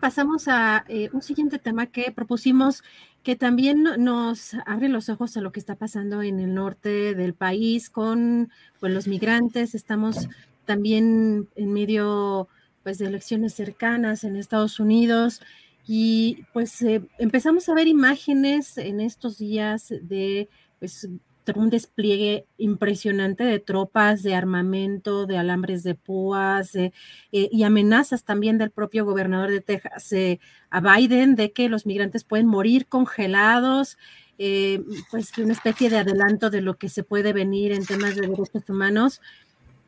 Pasamos a eh, un siguiente tema que propusimos que también nos abre los ojos a lo que está pasando en el norte del país con pues, los migrantes. Estamos también en medio pues, de elecciones cercanas en Estados Unidos y pues eh, empezamos a ver imágenes en estos días de pues, un despliegue impresionante de tropas, de armamento, de alambres de púas eh, y amenazas también del propio gobernador de Texas eh, a Biden de que los migrantes pueden morir congelados. Eh, pues una especie de adelanto de lo que se puede venir en temas de derechos humanos.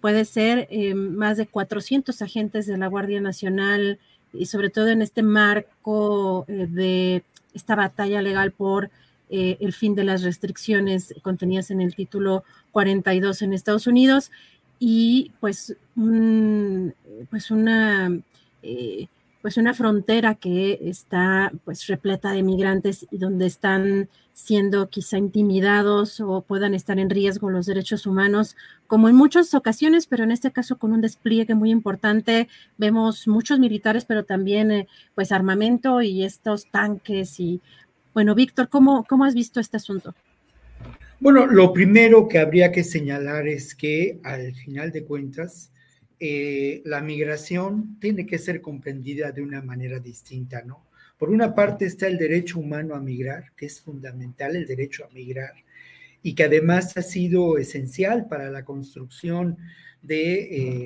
Puede ser más de 400 agentes de la Guardia Nacional y sobre todo en este marco de esta batalla legal por eh, el fin de las restricciones contenidas en el título 42 en Estados Unidos y pues, pues una... Eh, pues una frontera que está pues repleta de migrantes y donde están siendo quizá intimidados o puedan estar en riesgo los derechos humanos, como en muchas ocasiones, pero en este caso con un despliegue muy importante. Vemos muchos militares, pero también eh, pues armamento y estos tanques y bueno, Víctor, ¿cómo, ¿cómo has visto este asunto? Bueno, lo primero que habría que señalar es que al final de cuentas, eh, la migración tiene que ser comprendida de una manera distinta, ¿no? Por una parte está el derecho humano a migrar, que es fundamental el derecho a migrar, y que además ha sido esencial para la construcción de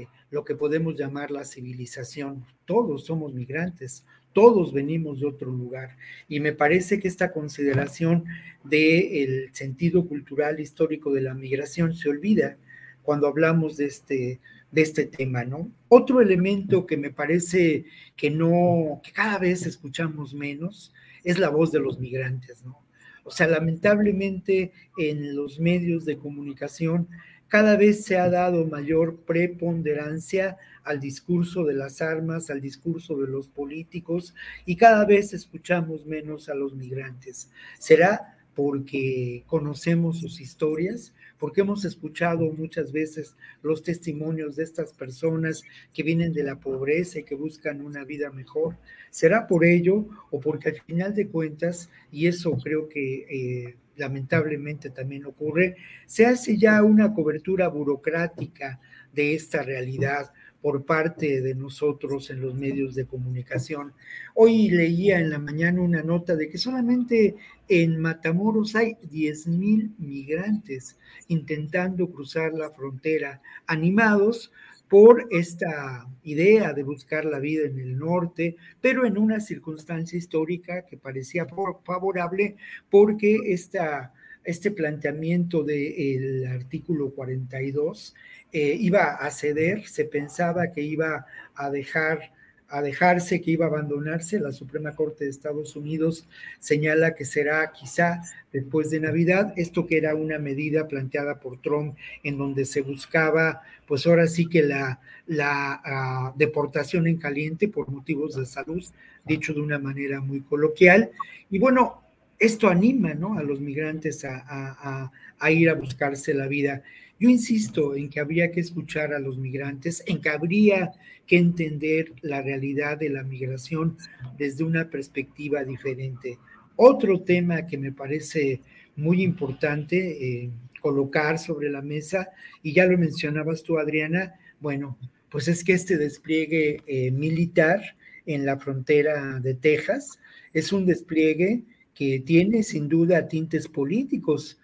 eh, lo que podemos llamar la civilización. Todos somos migrantes, todos venimos de otro lugar. Y me parece que esta consideración del sentido cultural histórico de la migración se olvida cuando hablamos de este, de este tema, ¿no? Otro elemento que me parece que no, que cada vez escuchamos menos, es la voz de los migrantes, ¿no? O sea, lamentablemente en los medios de comunicación cada vez se ha dado mayor preponderancia al discurso de las armas, al discurso de los políticos y cada vez escuchamos menos a los migrantes. ¿Será porque conocemos sus historias? Porque hemos escuchado muchas veces los testimonios de estas personas que vienen de la pobreza y que buscan una vida mejor. ¿Será por ello o porque al final de cuentas, y eso creo que eh, lamentablemente también ocurre, se hace ya una cobertura burocrática de esta realidad? Por parte de nosotros en los medios de comunicación. Hoy leía en la mañana una nota de que solamente en Matamoros hay 10 mil migrantes intentando cruzar la frontera, animados por esta idea de buscar la vida en el norte, pero en una circunstancia histórica que parecía favorable porque esta, este planteamiento del artículo 42 eh, iba a ceder, se pensaba que iba a dejar a dejarse, que iba a abandonarse. La Suprema Corte de Estados Unidos señala que será quizá después de Navidad, esto que era una medida planteada por Trump en donde se buscaba, pues ahora sí que la, la ah, deportación en caliente por motivos de salud, dicho de una manera muy coloquial. Y bueno, esto anima ¿no? a los migrantes a, ir a buscarse la vida. Yo insisto en que habría que escuchar a los migrantes, en que habría que entender la realidad de la migración desde una perspectiva diferente. Otro tema que me parece muy importante eh, colocar sobre la mesa, y ya lo mencionabas tú, Adriana, bueno, pues es que este despliegue eh, militar en la frontera de Texas es un despliegue que tiene sin duda tintes políticos,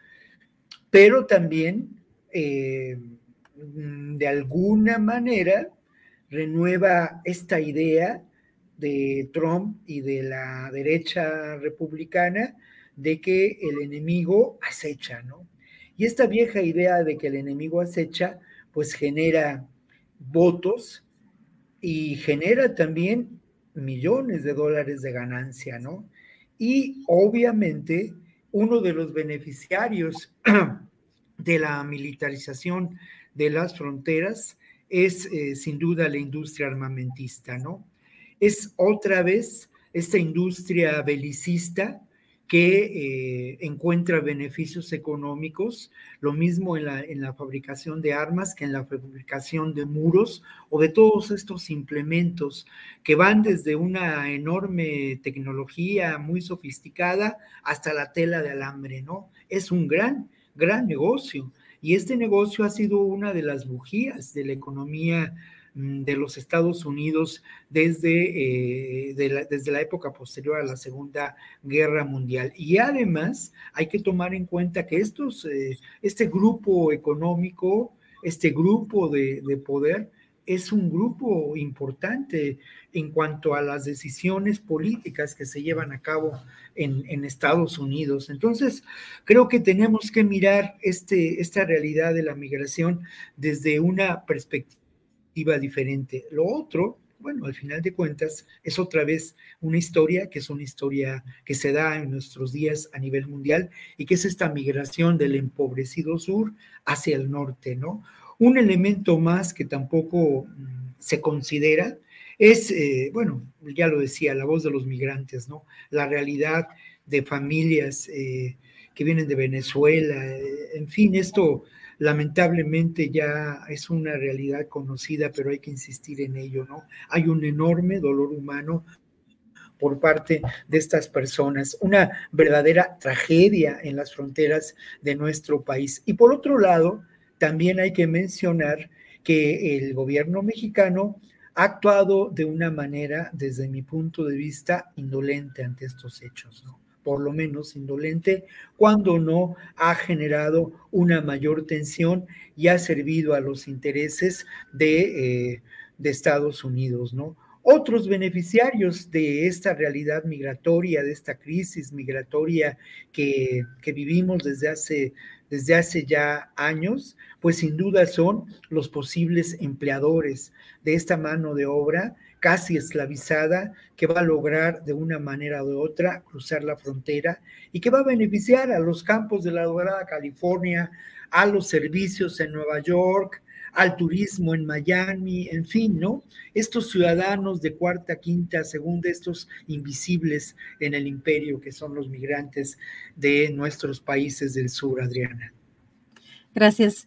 pero también eh, de alguna manera renueva esta idea de Trump y de la derecha republicana de que el enemigo acecha, ¿no? Y esta vieja idea de que el enemigo acecha, pues genera votos y genera también millones de dólares de ganancia, ¿no? Y obviamente uno de los beneficiarios de la militarización de las fronteras es eh, sin duda la industria armamentista, ¿no? Es otra vez esta industria belicista que eh, encuentra beneficios económicos, lo mismo en la, en la fabricación de armas que en la fabricación de muros o de todos estos implementos que van desde una enorme tecnología muy sofisticada hasta la tela de alambre, ¿no? Es un gran, gran negocio. Y este negocio ha sido una de las bujías de la economía de los Estados Unidos desde, eh, la, desde la época posterior a la Segunda Guerra Mundial. Y además hay que tomar en cuenta que estos, eh, este grupo económico, este grupo de, poder, es un grupo importante en cuanto a las decisiones políticas que se llevan a cabo en, en, Estados Unidos. Entonces, creo que tenemos que mirar este, esta realidad de la migración desde una perspectiva diferente. Lo otro, bueno, al final de cuentas, es otra vez una historia que es una historia que se da en nuestros días a nivel mundial y que es esta migración del empobrecido sur hacia el norte, ¿no? Un elemento más que tampoco mm, se considera es, eh, bueno, ya lo decía, la voz de los migrantes, ¿no? La realidad de familias eh, que vienen de Venezuela, eh, en fin, esto lamentablemente ya es una realidad conocida, pero hay que insistir en ello, ¿no? Hay un enorme dolor humano por parte de estas personas, una verdadera tragedia en las fronteras de nuestro país. Y por otro lado, también hay que mencionar que el gobierno mexicano ha actuado de una manera, desde mi punto de vista, indolente ante estos hechos, ¿no? Por lo menos indolente, cuando no ha generado una mayor tensión y ha servido a los intereses de, eh, de Estados Unidos, ¿no? Otros beneficiarios de esta realidad migratoria, de esta crisis migratoria que, que vivimos desde hace, desde hace ya años, pues sin duda son los posibles empleadores de esta mano de obra casi esclavizada que va a lograr de una manera u otra cruzar la frontera y que va a beneficiar a los campos de la Dorada California, a los servicios en Nueva York, al turismo en Miami, en fin, ¿no? Estos ciudadanos de cuarta, quinta, segunda, estos invisibles en el imperio que son los migrantes de nuestros países del sur, Adriana. Gracias.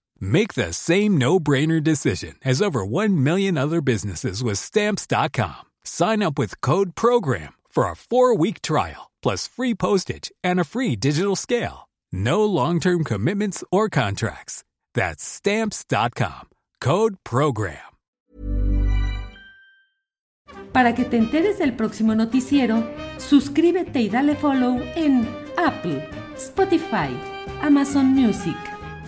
Make the same no-brainer decision as over 1 million other businesses with Stamps.com. Sign up with Code PROGRAM for a four-week trial, plus free postage and a free digital scale. No long-term commitments or contracts. That's Stamps.com. Code PROGRAM. Para que te enteres del próximo noticiero, suscríbete y dale follow en Apple, Spotify, Amazon Music,